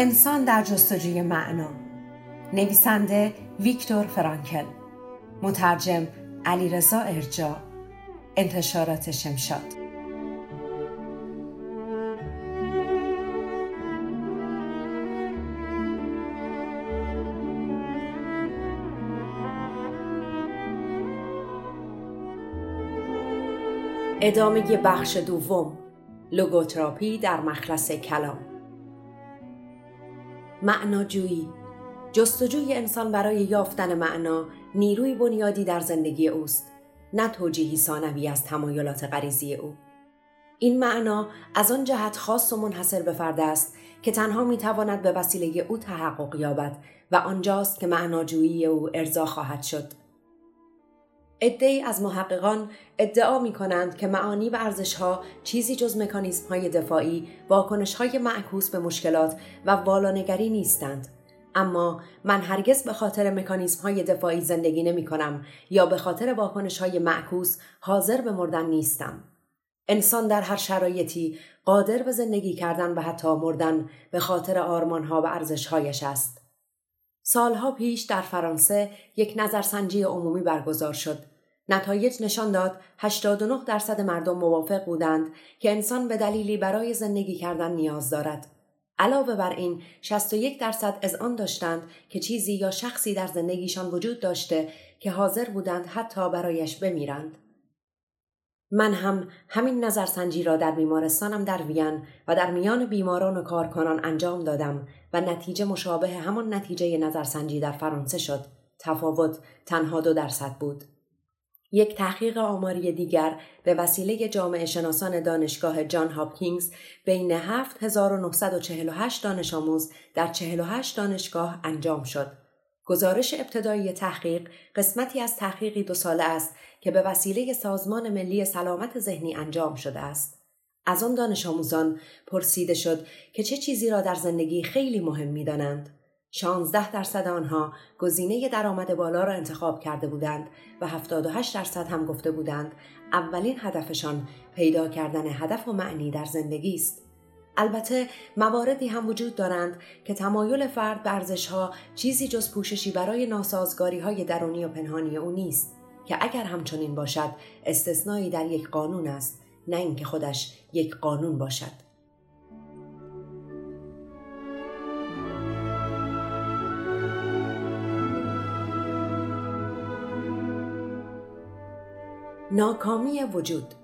انسان در جستجوی معنا. نویسنده ویکتور فرانکل. مترجم علیرضا ارجا انتشارات شمشاد. ادامه بخش دوم. لوگوتراپی در مخلص کلام. معناجویی. جستجوی انسان برای یافتن معنا نیروی بنیادی در زندگی اوست نه توجیهی ثانوی از تمایلات غریزی او. این معنا از آن جهت خاص و منحصر به فرد است که تنها می‌تواند به وسیله او تحقق یابد و آنجاست که معناجویی او ارضا خواهد شد. عدهای از محققان ادعا می کنند که معانی و ارزشها چیزی جز مکانیزم های دفاعی، واکنش های معکوس به مشکلات و والانگری نیستند اما من هرگز به خاطر مکانیزم های دفاعی زندگی نمی کنم یا به خاطر واکنش های معکوس حاضر به مردن نیستم. انسان در هر شرایطی قادر به زندگی کردن و حتی مردن به خاطر آرمان ها و ارزش هایش است. سالها پیش در فرانسه یک نظرسنجی عمومی برگزار شد. نتایج نشان داد 89 درصد مردم موافق بودند که انسان به دلیلی برای زندگی کردن نیاز دارد. علاوه بر این 61 درصد از آن داشتند که چیزی یا شخصی در زندگیشان وجود داشته که حاضر بودند حتی برایش بمیرند. من هم همین نظرسنجی را در بیمارستانم در وین و در میان بیماران و کارکنان انجام دادم و نتیجه مشابه همان نتیجه نظرسنجی در فرانسه شد. تفاوت تنها دو درصد بود. یک تحقیق آماری دیگر به وسیله جامعه شناسان دانشگاه جان هاپکینگز بین 7948 دانش آموز در 48 دانشگاه انجام شد. گزارش ابتدایی تحقیق قسمتی از تحقیقی دو ساله است که به وسیله سازمان ملی سلامت ذهنی انجام شده است. از آن دانش آموزان پرسیده شد که چه چیزی را در زندگی خیلی مهم می دانند. 16 درصد آنها گزینه درآمد بالا را انتخاب کرده بودند و 78 درصد هم گفته بودند اولین هدفشان پیدا کردن هدف و معنی در زندگی است. البته مواردی هم وجود دارند که تمایل فرد به ارزشها چیزی جز پوششی برای ناسازگاری های درونی و پنهانی او نیست که اگر همچنین باشد استثنایی در یک قانون است نه اینکه خودش یک قانون باشد. ناکامی وجود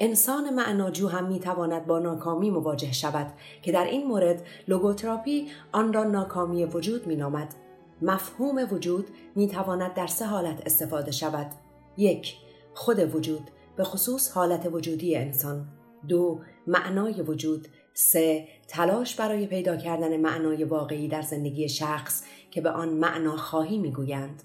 انسان معناجو هم می تواند با ناکامی مواجه شود که در این مورد لوگوتراپی آن را ناکامی وجود می نامد. مفهوم وجود می تواند در سه حالت استفاده شود. یک خود وجود به خصوص حالت وجودی انسان. دو معنای وجود. سه تلاش برای پیدا کردن معنای واقعی در زندگی شخص که به آن معنا خواهی می گویند.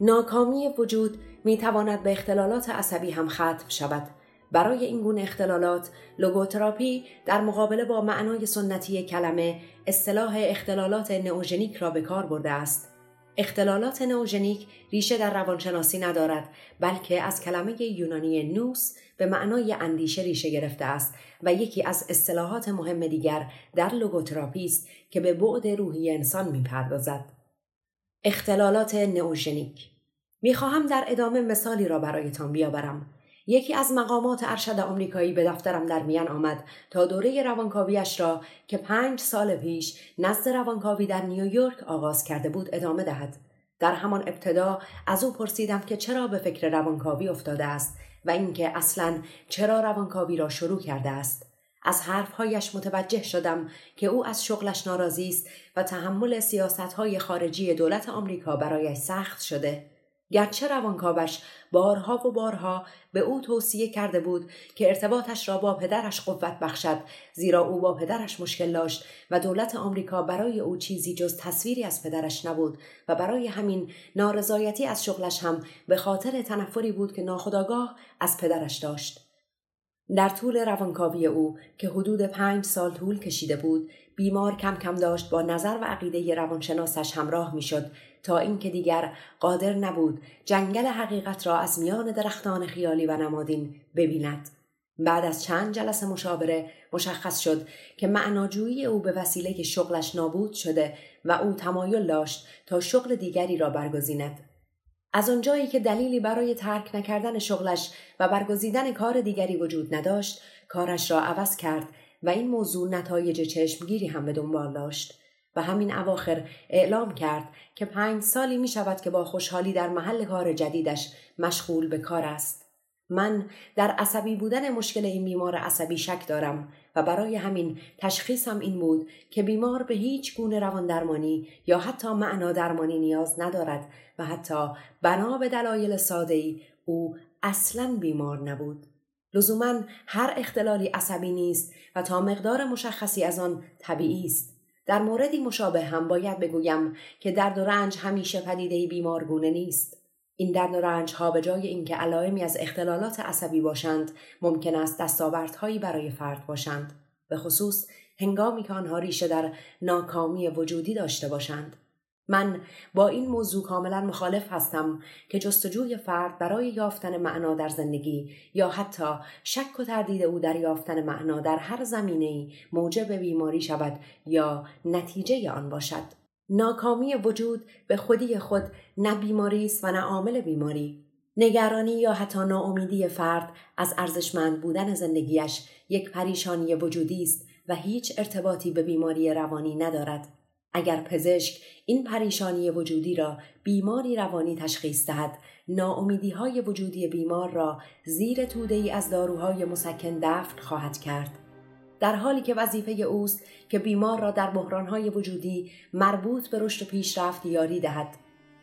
ناکامی وجود می تواند به اختلالات عصبی هم ختم شود. برای این گونه اختلالات لوگوتراپی در مقابله با معنای سنتی کلمه اصطلاح اختلالات نوژنیک را به کار برده است. اختلالات نوژنیک ریشه در روانشناسی ندارد بلکه از کلمه یونانی نوس به معنای اندیشه ریشه گرفته است و یکی از اصطلاحات مهم دیگر در لوگوتراپی است که به بعد روحی انسان می‌پردازد. اختلالات نئوژنیک می‌خواهم در ادامه مثالی را برایتان بیاورم یکی از مقامات ارشد آمریکایی به دفترم در میان آمد تا دوره روانکاویش را که پنج سال پیش نزد روانکاوی در نیویورک آغاز کرده بود ادامه دهد. در همان ابتدا از او پرسیدم که چرا به فکر روانکاوی افتاده است و اینکه اصلا چرا روانکاوی را شروع کرده است. از حرفهایش متوجه شدم که او از شغلش ناراضی است و تحمل سیاستهای خارجی دولت آمریکا برایش سخت شده گرچه روانکاوش بارها و بارها به او توصیه کرده بود که ارتباطش را با پدرش قوت بخشد زیرا او با پدرش مشکل داشت و دولت آمریکا برای او چیزی جز تصویری از پدرش نبود و برای همین نارضایتی از شغلش هم به خاطر تنفری بود که ناخداگاه از پدرش داشت. در طول روانکاوی او که حدود پنج سال طول کشیده بود بیمار کم کم داشت با نظر و عقیده روانشناسش همراه می‌شد. تا اینکه دیگر قادر نبود جنگل حقیقت را از میان درختان خیالی و نمادین ببیند. بعد از چند جلسه مشاوره مشخص شد که معناجویی او به وسیله شغلش نابود شده و او تمایل داشت تا شغل دیگری را برگزیند. از آنجایی که دلیلی برای ترک نکردن شغلش و برگزیدن کار دیگری وجود نداشت کارش را عوض کرد و این موضوع نتایج چشمگیری هم به دنبال داشت. و همین اواخر اعلام کرد که پنج سالی می شود که با خوشحالی در محل کار جدیدش مشغول به کار است. من در عصبی بودن مشکل این بیمار عصبی شک دارم و برای همین تشخیصم این بود که بیمار به هیچ گونه روان درمانی یا حتی معنا درمانی نیاز ندارد و حتی بنا به دلایل ساده ای او اصلا بیمار نبود. لزوما هر اختلالی عصبی نیست و تا مقدار مشخصی از آن طبیعی است. در موردی مشابه هم باید بگویم که درد و رنج همیشه پدیده بیمارگونه نیست. این درد و رنج ها به جای اینکه علائمی از اختلالات عصبی باشند ممکن است دستاوردهایی برای فرد باشند به خصوص هنگامی که آنها ریشه در ناکامی وجودی داشته باشند من با این موضوع کاملا مخالف هستم که جستجوی فرد برای یافتن معنا در زندگی یا حتی شک و تردید او در یافتن معنا در هر زمینه موجب بیماری شود یا نتیجه آن باشد. ناکامی وجود به خودی خود نه بیماری است و نه عامل بیماری نگرانی یا حتی ناامیدی فرد از ارزشمند بودن زندگیش یک پریشانی وجودی است و هیچ ارتباطی به بیماری روانی ندارد اگر پزشک این پریشانی وجودی را بیماری روانی تشخیص دهد ناامیدی های وجودی بیمار را زیر توده ای از داروهای مسکن دفن خواهد کرد. در حالی که وظیفه اوست که بیمار را در بحرانهای وجودی مربوط به رشد و پیشرفت یاری دهد.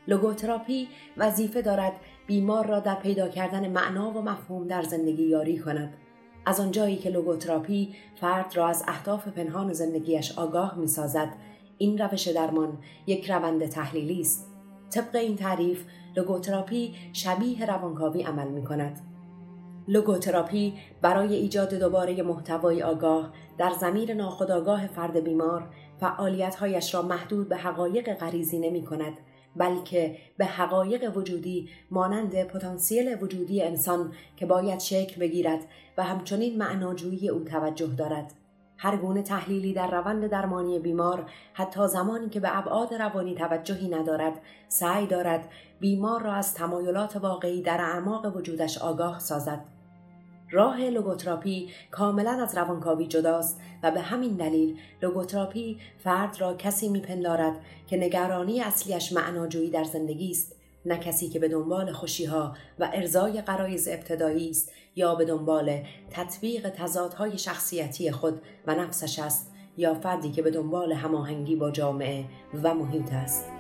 لوگوتراپی وظیفه دارد بیمار را در پیدا کردن معنا و مفهوم در زندگی یاری کند. از آنجایی که لوگوتراپی فرد را از اهداف پنهان زندگیش آگاه می سازد این روش درمان یک روند تحلیلی است. طبق این تعریف لوگوتراپی شبیه روانکاوی عمل می کند لوگوتراپی برای ایجاد دوباره محتوای آگاه در زمیر ناخودآگاه فرد بیمار فعالیتهایش را محدود به حقایق غریزی نمی کند بلکه به حقایق وجودی مانند پتانسیل وجودی انسان که باید شکل بگیرد و همچنین معناجویی او توجه دارد. هر گونه تحلیلی در روند درمانی بیمار حتی زمانی که به ابعاد روانی توجهی ندارد سعی دارد بیمار را از تمایلات واقعی در اعماق وجودش آگاه سازد. راه لوگوتراپی کاملا از روانکاوی جداست و به همین دلیل لوگوتراپی فرد را کسی میپندارد که نگرانی اصلیش معناجویی در زندگی است. نه کسی که به دنبال خوشیها و ارزای قرایز ابتدایی است یا به دنبال تطبیق تضادهای شخصیتی خود و نفسش است یا فردی که به دنبال هماهنگی با جامعه و محیط است.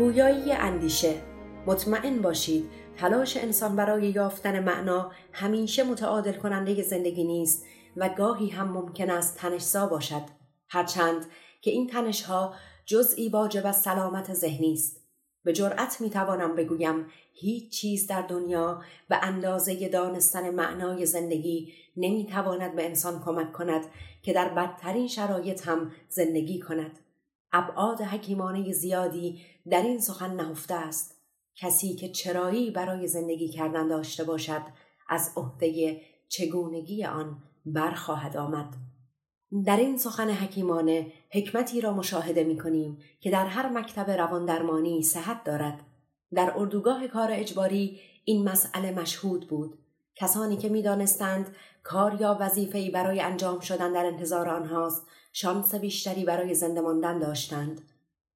پویایی اندیشه. مطمئن باشید تلاش انسان برای یافتن معنا همیشه متعادل کننده زندگی نیست و گاهی هم ممکن است تنشزا باشد. هرچند که این تنشها جزئی واجب از سلامت ذهنی است. به جرأت می توانم بگویم هیچ چیز در دنیا به اندازه دانستن معنای زندگی نمی تواند به انسان کمک کند که در بدترین شرایط هم زندگی کند. ابعاد حکیمانه زیادی در این سخن نهفته است. کسی که چرایی برای زندگی کردن داشته باشد از عهده چگونگی آن برخواهد آمد. در این سخن حکیمانه حکمتی را مشاهده می کنیم که در هر مکتب روان درمانی صحت دارد. در اردوگاه کار اجباری این مسئله مشهود بود. کسانی که می‌دانستند کار یا وظیفه‌ای برای انجام شدن در انتظار آنهاست شانس بیشتری برای زنده ماندن داشتند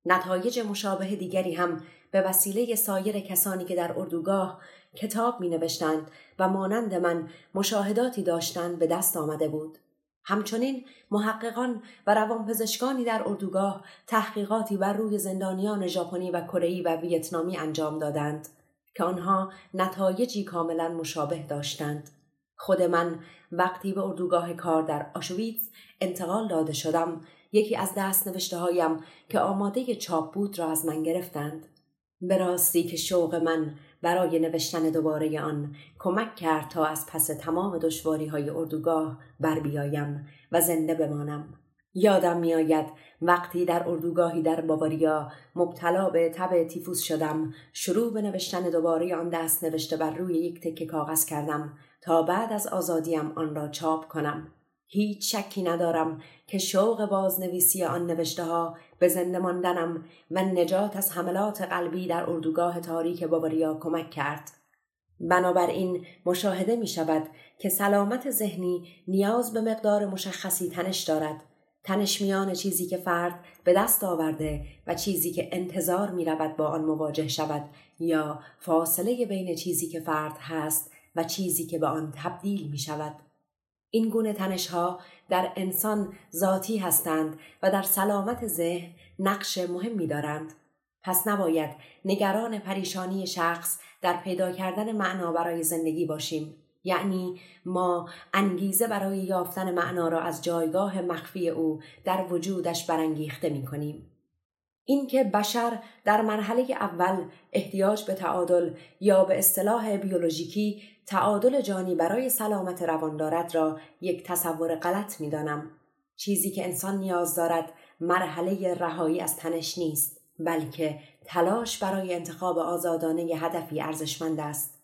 نتایج مشابه دیگری هم به وسیله سایر کسانی که در اردوگاه کتاب می نوشتند و مانند من مشاهداتی داشتند به دست آمده بود. همچنین محققان و روانپزشکانی در اردوگاه تحقیقاتی بر روی زندانیان ژاپنی و کره‌ای و ویتنامی انجام دادند که آنها نتایجی کاملا مشابه داشتند. خود من وقتی به اردوگاه کار در آشویتز انتقال داده شدم یکی از دست نوشته هایم که آماده چاپ بود را از من گرفتند. به راستی که شوق من برای نوشتن دوباره آن کمک کرد تا از پس تمام دشواری های اردوگاه بر بیایم و زنده بمانم. یادم میآید وقتی در اردوگاهی در باواریا مبتلا به تب تیفوس شدم شروع به نوشتن دوباره آن دست نوشته بر روی یک تکه کاغذ کردم تا بعد از آزادیم آن را چاپ کنم هیچ شکی ندارم که شوق بازنویسی آن نوشته ها به زنده ماندنم و نجات از حملات قلبی در اردوگاه تاریک باواریا کمک کرد. بنابراین مشاهده می شود که سلامت ذهنی نیاز به مقدار مشخصی تنش دارد. تنش میان چیزی که فرد به دست آورده و چیزی که انتظار می رود با آن مواجه شود یا فاصله بین چیزی که فرد هست و چیزی که به آن تبدیل می شود. این گونه تنشها در انسان ذاتی هستند و در سلامت ذهن نقش مهمی دارند. پس نباید نگران پریشانی شخص در پیدا کردن معنا برای زندگی باشیم. یعنی ما انگیزه برای یافتن معنا را از جایگاه مخفی او در وجودش برانگیخته می کنیم. اینکه بشر در مرحله اول احتیاج به تعادل یا به اصطلاح بیولوژیکی تعادل جانی برای سلامت روان دارد را یک تصور غلط می دانم. چیزی که انسان نیاز دارد مرحله رهایی از تنش نیست بلکه تلاش برای انتخاب آزادانه هدفی ارزشمند است.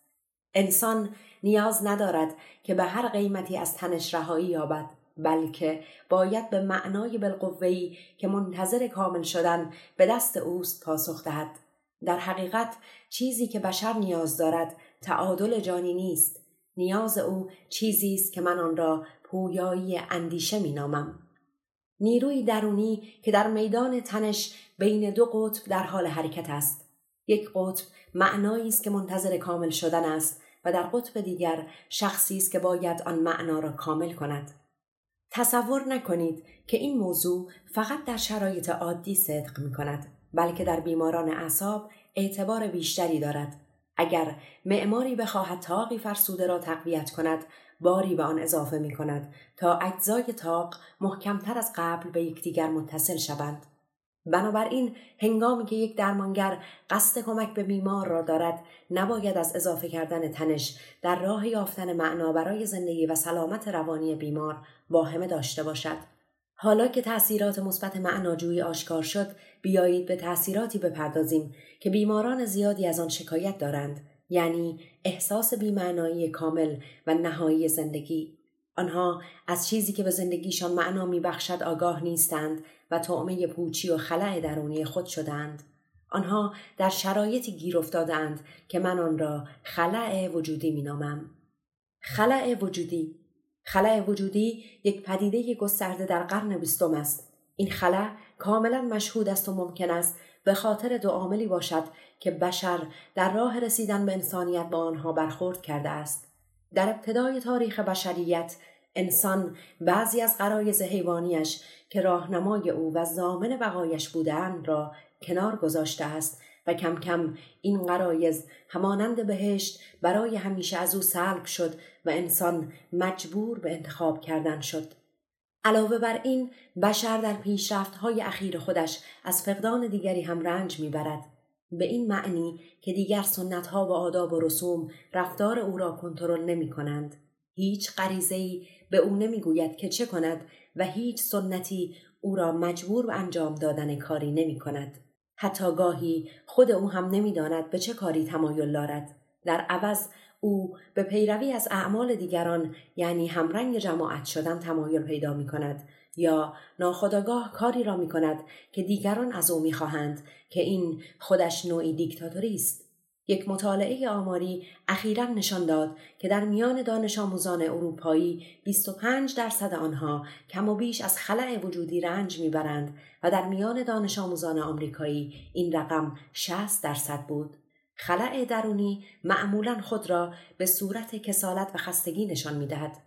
انسان نیاز ندارد که به هر قیمتی از تنش رهایی یابد بلکه باید به معنای بالقوهی که منتظر کامل شدن به دست اوست پاسخ دهد در حقیقت چیزی که بشر نیاز دارد تعادل جانی نیست. نیاز او چیزی است که من آن را پویایی اندیشه مینامم نیروی درونی که در میدان تنش بین دو قطب در حال حرکت است. یک قطب معنایی است که منتظر کامل شدن است و در قطب دیگر شخصی است که باید آن معنا را کامل کند. تصور نکنید که این موضوع فقط در شرایط عادی صدق می کند بلکه در بیماران اعصاب اعتبار بیشتری دارد. اگر معماری بخواهد تاقی فرسوده را تقویت کند باری به آن اضافه می کند تا اجزای تاق محکمتر از قبل به یکدیگر متصل شوند. بنابراین هنگامی که یک درمانگر قصد کمک به بیمار را دارد نباید از اضافه کردن تنش در راه یافتن معنا برای زندگی و سلامت روانی بیمار واهمه داشته باشد. حالا که تأثیرات مثبت معناجویی آشکار شد بیایید به تأثیراتی بپردازیم که بیماران زیادی از آن شکایت دارند یعنی احساس بیمعنایی کامل و نهایی زندگی. آنها از چیزی که به زندگیشان معنا میبخشد آگاه نیستند و طعمه پوچی و خلع درونی خود شدند آنها در شرایطی گیر افتادند که من آن را خلع وجودی مینامم. خلع وجودی خلع وجودی یک پدیده گسترده در قرن بیستم است. این خلع کاملا مشهود است و ممکن است به خاطر دو عاملی باشد که بشر در راه رسیدن به انسانیت با آنها برخورد کرده است. در ابتدای تاریخ بشریت انسان بعضی از قرایز حیوانیش که راهنمای او و زامن بقایش بودند را کنار گذاشته است و کم کم این قرایز همانند بهشت برای همیشه از او سلب شد و انسان مجبور به انتخاب کردن شد. علاوه بر این بشر در پیشرفت های اخیر خودش از فقدان دیگری هم رنج می‌برد به این معنی که دیگر سنت ها و آداب و رسوم رفتار او را کنترل نمی کنند. هیچ غریزه به او نمی‌گوید که چه کند و هیچ سنتی او را مجبور به انجام دادن کاری نمی کند. حتی گاهی خود او هم نمی‌داند به چه کاری تمایل دارد در عوض او به پیروی از اعمال دیگران یعنی همرنگ جماعت شدن تمایل پیدا می کند یا ناخداگاه کاری را می کند که دیگران از او می خواهند که این خودش نوعی دیکتاتوری است. یک مطالعه آماری اخیرا نشان داد که در میان دانش آموزان اروپایی 25 درصد آنها کم و بیش از خلع وجودی رنج می‌برند و در میان دانش آموزان آمریکایی این رقم 60 درصد بود. خلع درونی معمولا خود را به صورت کسالت و خستگی نشان می‌دهد.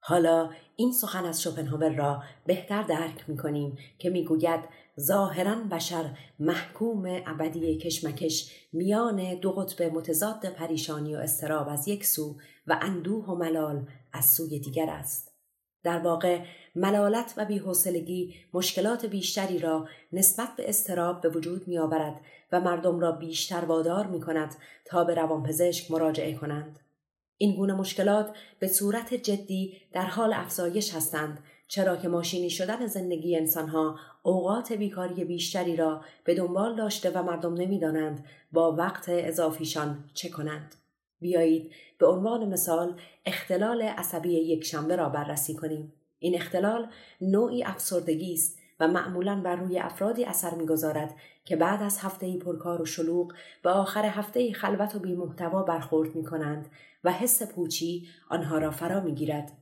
حالا این سخن از شوپنهاور را بهتر درک می کنیم که می‌گوید ظاهرا بشر محکوم ابدی کشمکش میان دو قطب متضاد پریشانی و استراب از یک سو و اندوه و ملال از سوی دیگر است. در واقع ملالت و بیحوصلگی مشکلات بیشتری را نسبت به استراب به وجود می آورد و مردم را بیشتر وادار می کند تا به روانپزشک مراجعه کنند. این گونه مشکلات به صورت جدی در حال افزایش هستند چرا که ماشینی شدن زندگی انسانها اوقات بیکاری بیشتری را به دنبال داشته و مردم نمی‌دانند با وقت اضافیشان چه کنند. بیایید به عنوان مثال اختلال عصبی یک شنبه را بررسی کنیم. این اختلال نوعی افسردگی است و معمولا بر روی افرادی اثر می‌گذارد که بعد از هفته پرکار و شلوغ به آخر هفته خلوت و بیمحتوا برخورد می کنند و حس پوچی آنها را فرا می گیرد.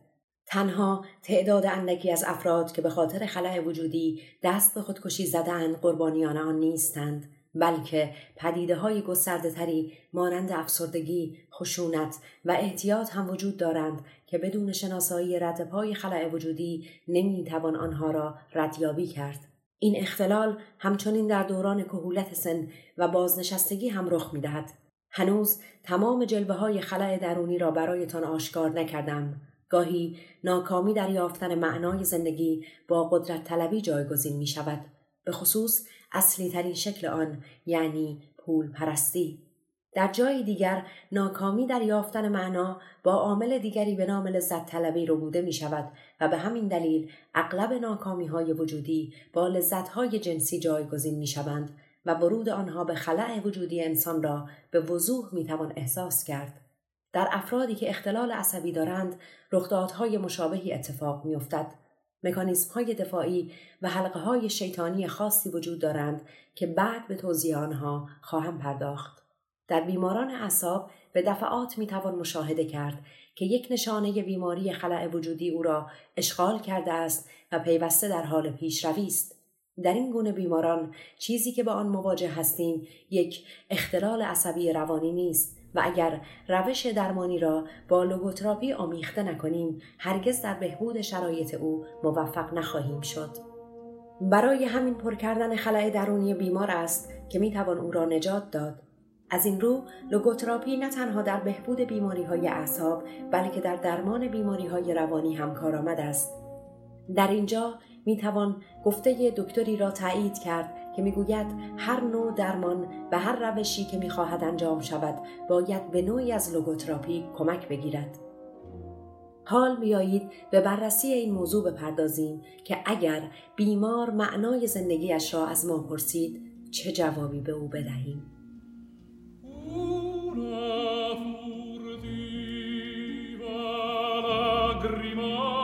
تنها تعداد اندکی از افراد که به خاطر خلع وجودی دست به خودکشی زدن قربانیان آن نیستند بلکه پدیده های گسترده تری مانند افسردگی، خشونت و احتیاط هم وجود دارند که بدون شناسایی ردپای خلع وجودی نمی‌توان آنها را ردیابی کرد. این اختلال همچنین در دوران کهولت سن و بازنشستگی هم رخ می‌دهد. هنوز تمام جلوه های خلع درونی را برایتان آشکار نکردم. گاهی ناکامی در یافتن معنای زندگی با قدرت طلبی جایگزین می شود. به خصوص اصلی ترین شکل آن یعنی پول پرستی. در جای دیگر ناکامی در یافتن معنا با عامل دیگری به نام لذت طلبی رو بوده می شود و به همین دلیل اغلب ناکامی های وجودی با لذت های جنسی جایگزین می شوند و ورود آنها به خلع وجودی انسان را به وضوح می توان احساس کرد. در افرادی که اختلال عصبی دارند رخدادهای مشابهی اتفاق می افتد. مکانیزم های دفاعی و حلقه های شیطانی خاصی وجود دارند که بعد به توضیح آنها خواهم پرداخت. در بیماران اعصاب به دفعات می توان مشاهده کرد که یک نشانه بیماری خلع وجودی او را اشغال کرده است و پیوسته در حال پیشروی است. در این گونه بیماران چیزی که با آن مواجه هستیم یک اختلال عصبی روانی نیست و اگر روش درمانی را با لوگوتراپی آمیخته نکنیم هرگز در بهبود شرایط او موفق نخواهیم شد. برای همین پر کردن خلای درونی بیمار است که می توان او را نجات داد. از این رو لوگوتراپی نه تنها در بهبود بیماری های اعصاب بلکه در درمان بیماری های روانی هم کارآمد است. در اینجا می توان گفته دکتری را تایید کرد که می‌گوید هر نوع درمان و هر روشی که می‌خواهد انجام شود باید به نوعی از لوگوتراپی کمک بگیرد. حال بیایید به بررسی این موضوع بپردازیم که اگر بیمار معنای زندگیش را از ما پرسید چه جوابی به او بدهیم؟ Grimoire.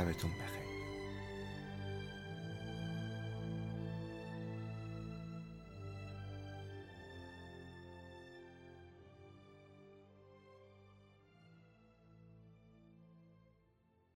شبتون بخیر.